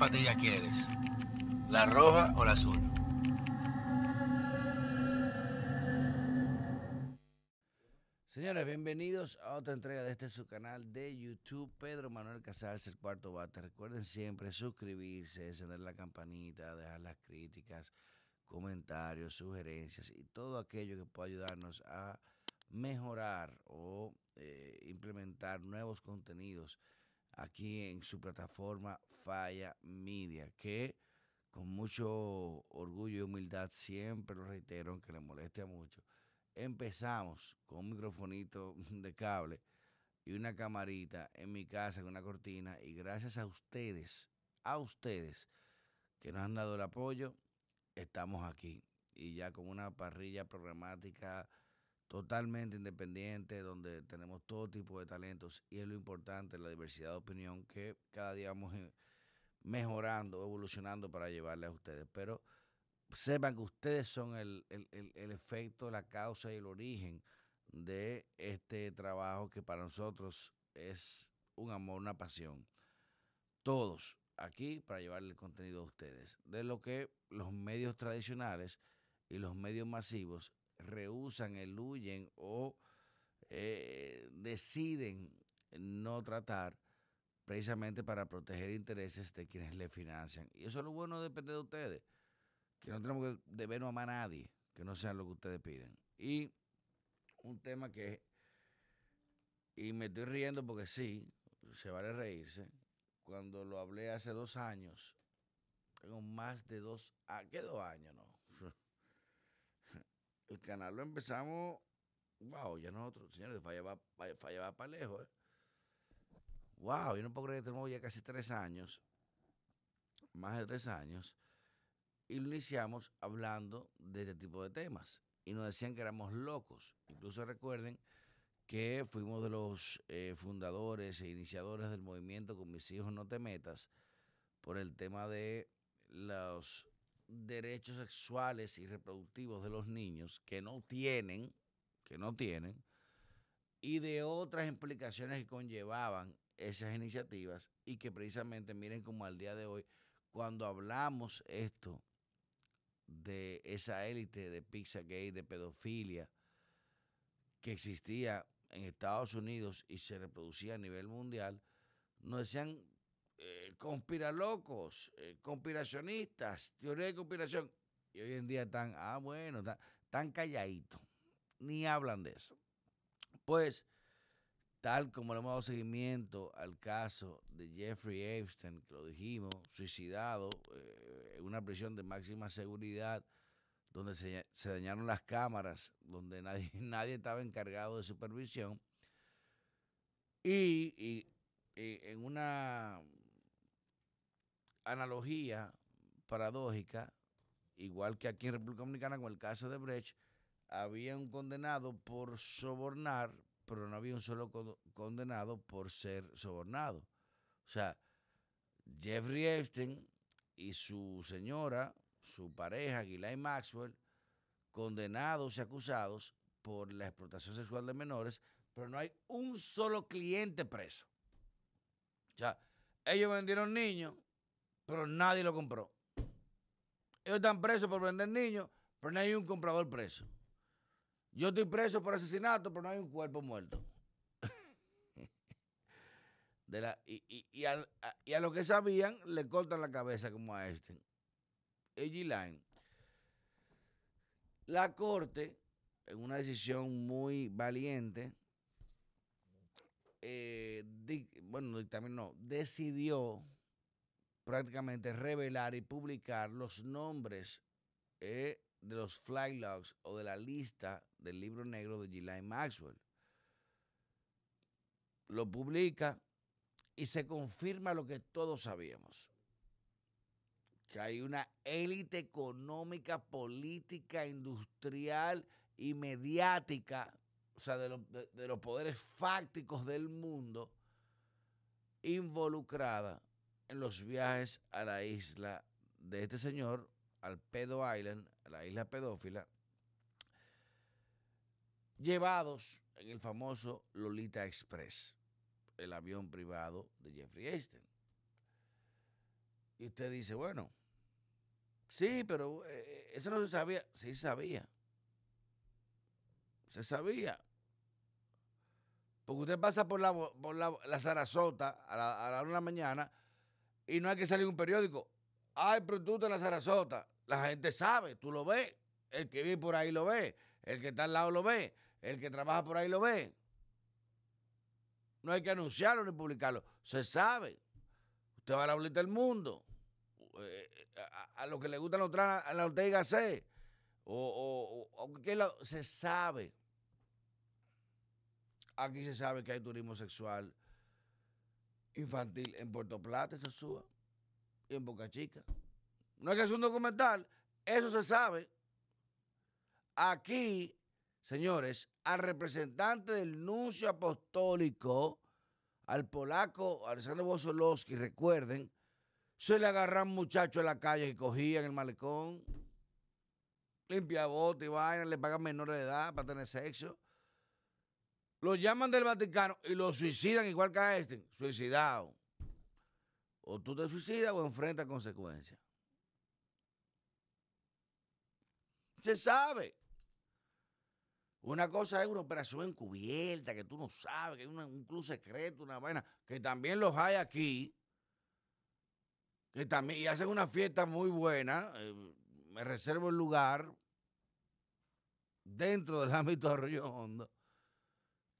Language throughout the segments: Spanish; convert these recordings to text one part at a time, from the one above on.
¿Cuál patilla quieres? ¿La roja o la azul? Señores, bienvenidos a otra entrega de este su canal de YouTube, Pedro Manuel Casals, el cuarto bate. Recuerden siempre suscribirse, encender la campanita, dejar las críticas, comentarios, sugerencias y todo aquello que pueda ayudarnos a mejorar o eh, implementar nuevos contenidos aquí en su plataforma Falla Media, que con mucho orgullo y humildad siempre lo reitero, aunque le moleste mucho. Empezamos con un microfonito de cable y una camarita en mi casa con una cortina y gracias a ustedes, a ustedes que nos han dado el apoyo, estamos aquí y ya con una parrilla programática totalmente independiente, donde tenemos todo tipo de talentos y es lo importante, la diversidad de opinión que cada día vamos eh, mejorando, evolucionando para llevarle a ustedes. Pero sepan que ustedes son el, el, el, efecto, la causa y el origen de este trabajo que para nosotros es un amor, una pasión. Todos aquí para llevarle el contenido a ustedes. De lo que los medios tradicionales y los medios masivos rehusan, eluyen o eh, deciden no tratar precisamente para proteger intereses de quienes le financian. Y eso es lo bueno depende de ustedes, que no tenemos que debernos a nadie, que no sean lo que ustedes piden. Y un tema que, y me estoy riendo porque sí, se vale reírse, cuando lo hablé hace dos años, tengo más de dos, ¿a qué dos años no? El canal lo empezamos, wow, ya nosotros, señores, fallaba, fallaba para lejos. ¿eh? Wow, yo no puedo creer que tenemos ya casi tres años, más de tres años, y lo iniciamos hablando de este tipo de temas. Y nos decían que éramos locos. Incluso recuerden que fuimos de los eh, fundadores e iniciadores del movimiento Con mis hijos no te metas por el tema de los derechos sexuales y reproductivos de los niños que no tienen, que no tienen, y de otras implicaciones que conllevaban esas iniciativas y que precisamente miren como al día de hoy, cuando hablamos esto de esa élite de pizza gay, de pedofilia, que existía en Estados Unidos y se reproducía a nivel mundial, nos decían conspiralocos, eh, conspiracionistas, teoría de conspiración. Y hoy en día están, ah, bueno, están, calladitos, ni hablan de eso. Pues, tal como le hemos dado seguimiento al caso de Jeffrey Epstein, que lo dijimos, suicidado eh, en una prisión de máxima seguridad, donde se, dañaron las cámaras, donde nadie, nadie estaba encargado de supervisión, y en una analogía paradójica, igual que aquí en República Dominicana con el caso de Brecht, había un condenado por sobornar, pero no había un solo condenado por ser sobornado. O sea, Jeffrey Epstein y su señora, su pareja, Ghislaine Maxwell, condenados y acusados por la explotación sexual de menores, pero no hay un solo cliente preso. O sea, ellos vendieron niños, pero nadie lo compró. Ellos están presos por vender niños, pero no hay un comprador preso. Yo estoy preso por asesinato, pero no hay un cuerpo muerto. y, a, lo que sabían, le cortan la cabeza como a este. AG Line. La corte, en una decisión muy valiente, eh, bueno, también no, decidió prácticamente revelar y publicar los nombres eh, de los flag logs o de la lista del libro negro de Ghislaine Maxwell. Lo publica y se confirma lo que todos sabíamos, que hay una élite económica, política, industrial y mediática, o sea, de, de los poderes fácticos del mundo, involucrada en los viajes a la isla de este señor, al Pedo Island, a la isla pedófila, llevados en el famoso Lolita Express, el avión privado de Jeffrey Epstein. Y usted dice, bueno, sí, pero eh, eso no se sabía. Sí sabía. Se sabía. Porque usted pasa por la, por la, la Sarasota a la, a la una de la mañana y no hay que salir un periódico. Ay, pero tú en la Sarasota. La gente sabe, tú lo ves. El que vive por ahí lo ve. El que está al lado lo ve. El que trabaja por ahí lo ve. No hay que anunciarlo ni publicarlo. Se sabe. Usted va a la bolita del mundo. Eh, a, a, lo que le gusta a la Ortega C. O, o, o que la, se sabe. Aquí se sabe que hay turismo sexual infantil en Puerto Plata, en Sosúa y en Boca Chica. No es que es un documental, eso se sabe. Aquí, señores, al representante del nuncio apostólico, al polaco Alexander Bosolowski, recuerden, se le agarran muchachos en la calle que cogían el malecón, limpia bote y vaina, le pagan menores de edad para tener sexo. Lo llaman del Vaticano y lo suicidan igual que a este, suicidado. O tú te suicidas o enfrentas consecuencias. Se sabe. Una cosa es una operación encubierta, que tú no sabes, que es un club secreto, una vaina, que también los hay aquí, que también y hacen una fiesta muy buena. Eh, me reservo el lugar dentro del ámbito de Arroyo Hondo.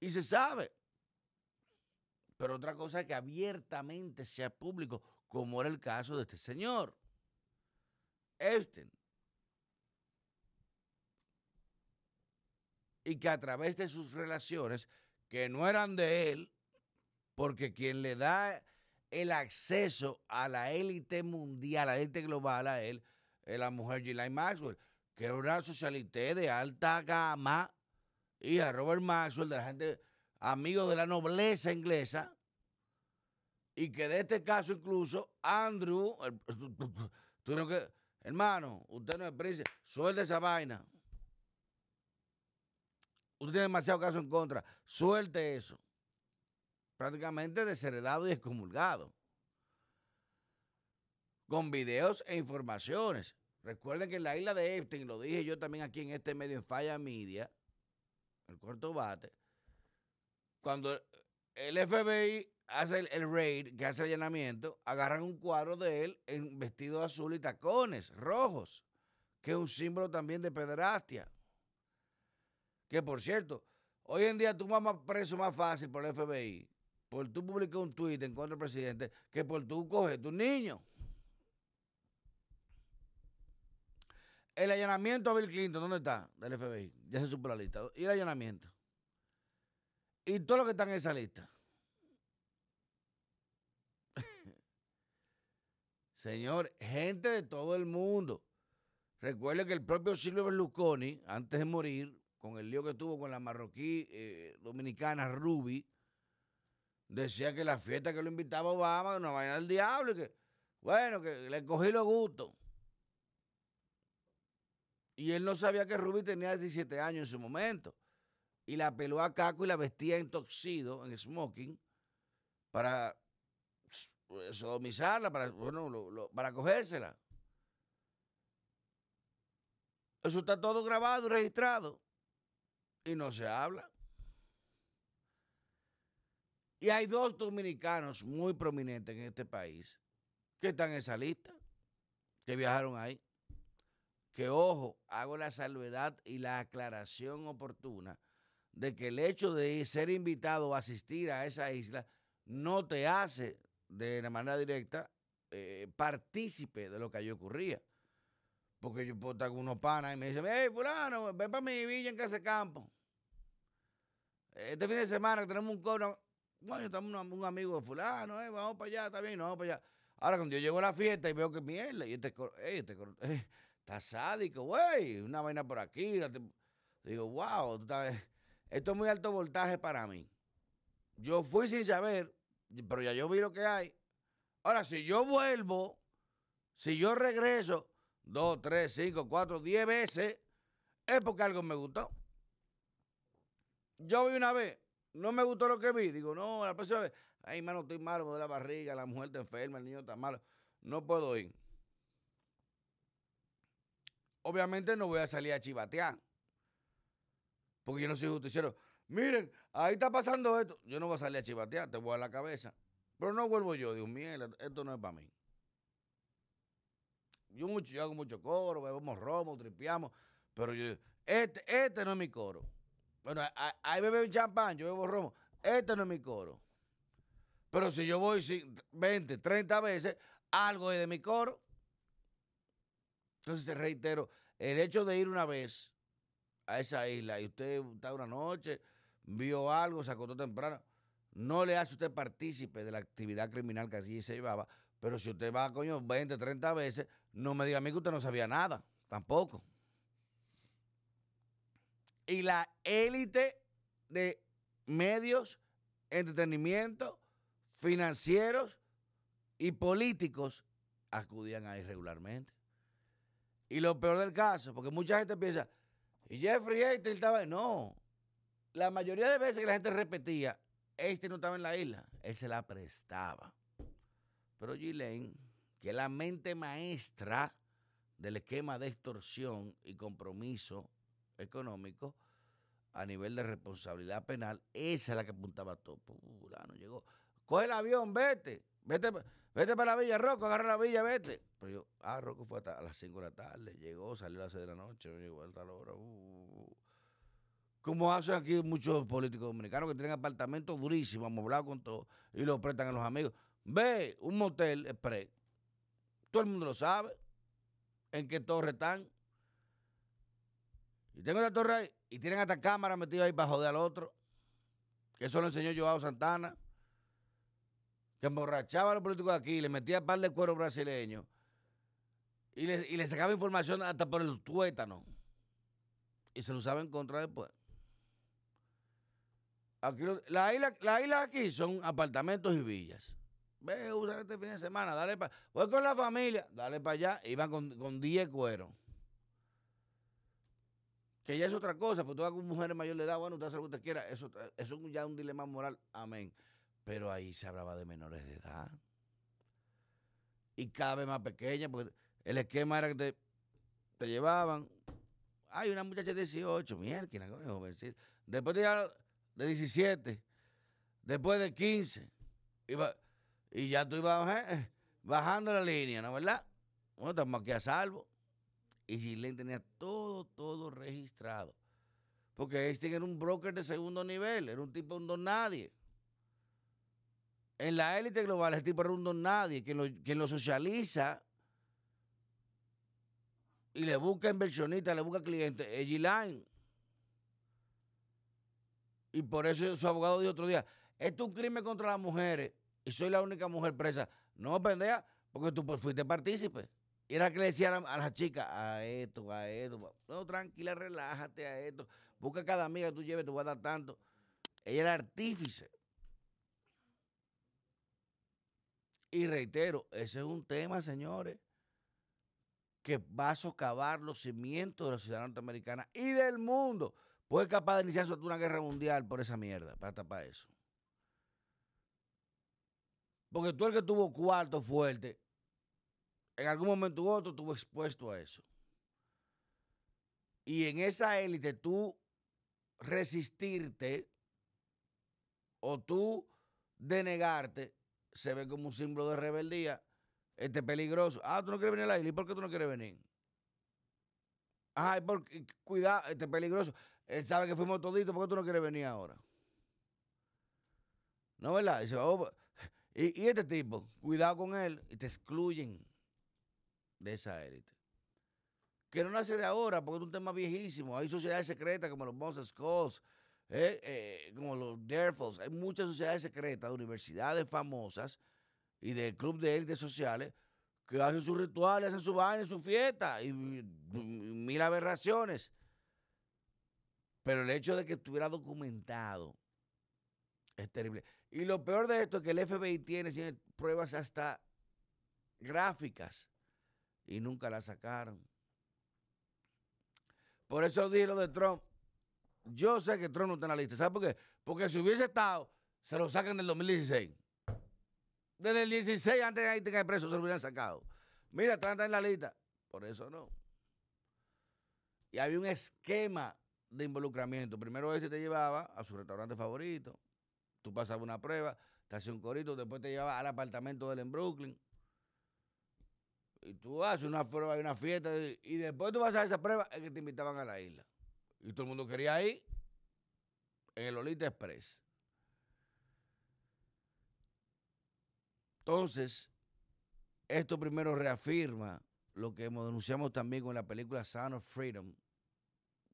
Y se sabe. Pero otra cosa es que abiertamente sea público, como era el caso de este señor, Epstein. y que a través de sus relaciones, que no eran de él, porque quien le da el acceso a la élite mundial, a la élite global a él, es la mujer Ghislaine Maxwell, que era una socialité de alta gama, y a Robert Maxwell, de la gente, amigo de la nobleza inglesa, y que de este caso incluso Andrew, tuvieron que, hermano, usted no es príncipe, suelte esa vaina usted tiene demasiado caso en contra, suelte eso. Prácticamente desheredado y excomulgado. Con videos e informaciones. Recuerden que en la isla de Epstein, lo dije yo también aquí en este medio en Falla Media, el corto bate, cuando el FBI hace el, el, raid, que hace el allanamiento, agarran un cuadro de él en vestido azul y tacones rojos, que es un símbolo también de pederastia. Que por cierto, hoy en día tú vas más preso más fácil por el FBI, por tú publicar un tuit en contra del presidente, que por tú coger tu niño. El allanamiento a Bill Clinton, ¿dónde está? Del FBI. Ya se supo la lista. Y el allanamiento. Y todo lo que está en esa lista. Señor, gente de todo el mundo. Recuerde que el propio Silvio Berlusconi, antes de morir, con el lío que tuvo con la marroquí eh, dominicana Ruby, decía que la fiesta que lo invitaba Obama, una vaina del diablo, y que, bueno, que le cogí los gustos. Y él no sabía que Ruby tenía 17 años en su momento. Y la peló a Caco y la vestía en toxido, en smoking, para sodomizarla, para, bueno, para cogérsela. Eso está todo grabado y registrado y no se habla. Y hay dos dominicanos muy prominentes en este país que están en esa lista, que viajaron ahí. Que ojo, hago la salvedad y la aclaración oportuna de que el hecho de ser invitado o asistir a esa isla no te hace de manera directa eh, partícipe de lo que allí ocurría. Porque yo puedo estar con unos panas y me dicen, hey, fulano, ven para mi villa en Casa Campo. Este fin de semana tenemos un cobro, bueno, estamos un, un, amigo de fulano, vamos para allá, está bien, vamos para allá. Ahora, cuando yo llego a la fiesta y veo que mierda, y este, hey, este eh, está sádico, güey, una vaina por aquí. Digo, wow, esto es muy alto voltaje para mí. Yo fui sin saber, pero ya yo vi lo que hay. Ahora, si yo vuelvo, si yo regreso, dos, tres, cinco, cuatro, diez veces, es porque algo me gustó. Yo vi una vez, no me gustó lo que vi. Digo, no, la próxima vez, ay, mano, estoy malo de la barriga, la mujer está enferma, el niño está malo. no puedo ir. Obviamente no voy a salir a chivatear, porque yo no soy justiciero. Miren, ahí está pasando esto. Yo no voy a salir a chivatear, te voy a la cabeza. Pero no vuelvo yo, Dios mío, esto no es para mí. Yo, mucho, yo hago mucho coro, bebemos romo, tripeamos, pero yo, este, este no es mi coro. Bueno, ahí beben champán, yo bebo romo. Este no es mi coro. Pero si yo voy 20, 30 veces, algo es de mi coro. Entonces, reitero, el hecho de ir una vez a esa isla y usted está una noche, vio algo, se acostó temprano, no le hace usted partícipe de la actividad criminal que allí se llevaba. Pero si usted va, coño, 20, 30 veces, no me diga a mí que usted no sabía nada, tampoco. Y la élite de medios, entretenimiento, financieros y políticos acudían ahí regularmente. Y lo peor del caso, porque mucha gente piensa, y Jeffrey Einstein estaba. No, la mayoría de veces que la gente repetía, este no estaba en la isla, él se la prestaba. Pero Ghislaine, que es la mente maestra del esquema de extorsión y compromiso económico a nivel de responsabilidad penal, esa es la que apuntaba todo. no llegó. Coge el avión, vete. Vete, vete para la Villa Rocco, agarra la Villa, vete. Pero yo, ah, Rocco fue hasta a las 5 de la tarde, llegó, salió a las 6 de la noche, no llegó a tal hora. Como hacen aquí muchos políticos dominicanos que tienen apartamentos durísimos, amoblados con todo, y lo prestan a los amigos. Ve un motel express. Todo el mundo lo sabe. En qué torre están. Y tengo la torre ahí. Y tienen hasta cámaras metidas ahí para joder al otro. Que eso lo enseñó Joao Santana. Que emborrachaba a los políticos de aquí le metía par de cuero brasileño. Y le, sacaba información hasta por el tuétano. Y se lo usaba en contra después. Aquí, la, isla, la isla aquí son apartamentos y villas. Ve, usa este fin de semana, dale para. Voy con la familia, dale para allá. Iban con, con 10 cueros. Que ya es otra cosa, porque tú vas con mujeres mayor de edad, bueno, usted hace lo que usted quiera. Eso, eso es ya un dilema moral, amén. Pero ahí se hablaba de menores de edad. Y cada vez más pequeña, porque el esquema era que te, te llevaban. Hay una muchacha de 18, mierda, jovencita. Después de, de 17, después de 15, iba y ya tú ibas eh, bajando la línea, ¿no verdad? Bueno, estamos aquí a salvo. Y Gilén tenía todo, todo registrado. Porque este era un broker de segundo nivel, era un tipo un don nadie. En la élite global, el tipo don nadie, quien lo, quien lo socializa y le busca inversionistas, le busca clientes, es Gilain. Y por eso su abogado dijo otro día, esto es un crimen contra las mujeres y soy la única mujer presa. No, pendeja, porque tú pues, fuiste partícipe. Y era que le decía a la, chica, a esto, a esto. No, tranquila, relájate a esto. Busca cada amiga que tú lleves, te voy a dar tanto. Ella era artífice. Y reitero, ese es un tema, señores, que va a socavar los cimientos de la sociedad norteamericana y del mundo. Puede capaz de iniciar una guerra mundial por esa mierda, para tapar eso. Porque tú el que tuvo cuarto fuerte, en algún momento u otro estuvo expuesto a eso. Y en esa élite tú resistirte o tú denegarte se ve como un símbolo de rebeldía. Este peligroso. Ah, tú no quieres venir a la isla. ¿Y por qué tú no quieres venir? Ah, porque, cuidado, este peligroso. Él sabe que fuimos toditos. ¿Por qué tú no quieres venir ahora? ¿No, verdad? Oh, y, este tipo, cuidado con él, y te excluyen de esa élite. Que no nace de ahora, porque es un tema viejísimo. Hay sociedades secretas como los Moses Skulls, eh, eh, como los Derfels. Hay muchas sociedades secretas de universidades famosas y de clubes de élites sociales que hacen sus rituales, hacen su baile, su fiesta y, y mil aberraciones. Pero el hecho de que estuviera documentado es terrible. Y lo peor de esto es que el FBI tiene, pruebas hasta gráficas y nunca las sacaron. Por eso dije lo de Trump. Yo sé que Trump no está en la lista. ¿Sabes por qué? Porque si hubiese estado, se lo sacan del 2016. Desde el 16, antes de ahí tenga preso, se lo hubieran sacado. Mira, trata en la lista. Por eso no. Y había un esquema de involucramiento. Primero ese te llevaba a su restaurante favorito. Tú pasabas una prueba, te hacía un corito, después te llevaba al apartamento de él en Brooklyn. Y tú haces una prueba y una fiesta. Y después tú vas a esa prueba, es que te invitaban a la isla. Y todo el mundo quería ir en el Olita Express. Entonces, esto primero reafirma lo que denunciamos también con la película Sound of Freedom,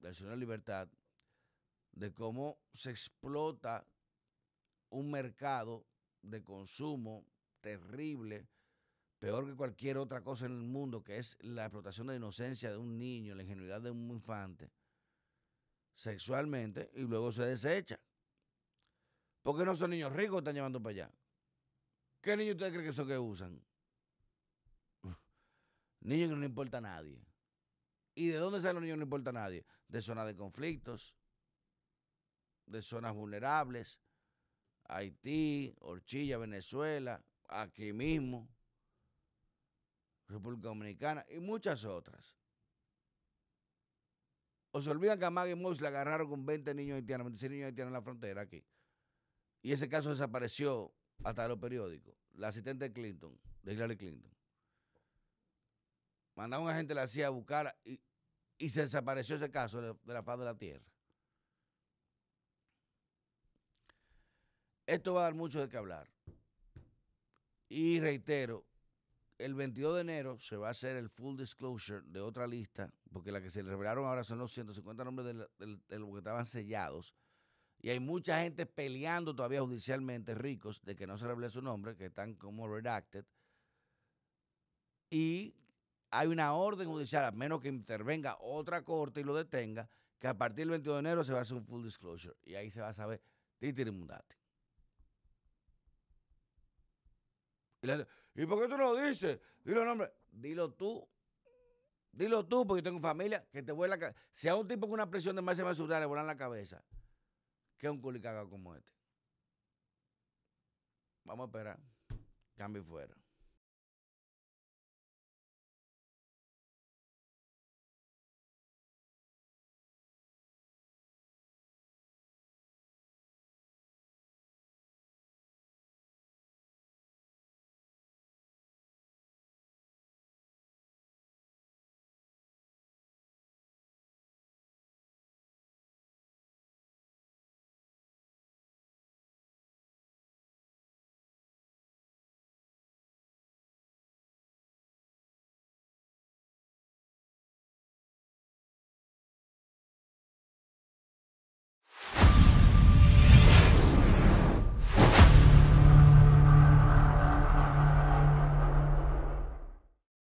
del Señor Libertad, de cómo se explota un mercado de consumo terrible, peor que cualquier otra cosa en el mundo, que es la explotación de inocencia de un niño, la ingenuidad de un infante, sexualmente, y luego se desecha. ¿Por qué no son niños ricos que están llevando para allá? ¿Qué niños ustedes creen que son que usan? niños que no importa a nadie. ¿Y de dónde salen los niños que no importa a nadie? De zonas de conflictos, de zonas vulnerables, Haití, Horchilla, Venezuela, aquí mismo, República Dominicana y muchas otras. O se olvidan que a Maggie Moss le agarraron con 20 niños haitianos, 26 niños haitianos en la frontera aquí. Y ese caso desapareció hasta de los periódicos. La asistente de Clinton, de Hillary Clinton. Mandaron a gente la CIA a buscarla y, y, se desapareció ese caso de, de la faz de la tierra. Esto va a dar mucho de qué hablar. Y reitero, el 22 de enero se va a hacer el full disclosure de otra lista, porque la que se revelaron ahora son los 150 nombres de, los que estaban sellados y hay mucha gente peleando todavía judicialmente, ricos, de que no se revele su nombre, que están como redacted. Y hay una orden judicial, a menos que intervenga otra corte y lo detenga, que a partir del 22 de enero se va a hacer un full disclosure. Y ahí se va a saber titirimundate. Y, ¿Y por qué tú no lo dices? Dilo nombre. Dilo tú. Dilo tú, porque tengo familia que te vuela la cabeza. Si a un tipo con una presión de máxima seguridad le vuelan la cabeza, que un culicaga como este. Vamos a esperar. Cambio fuera.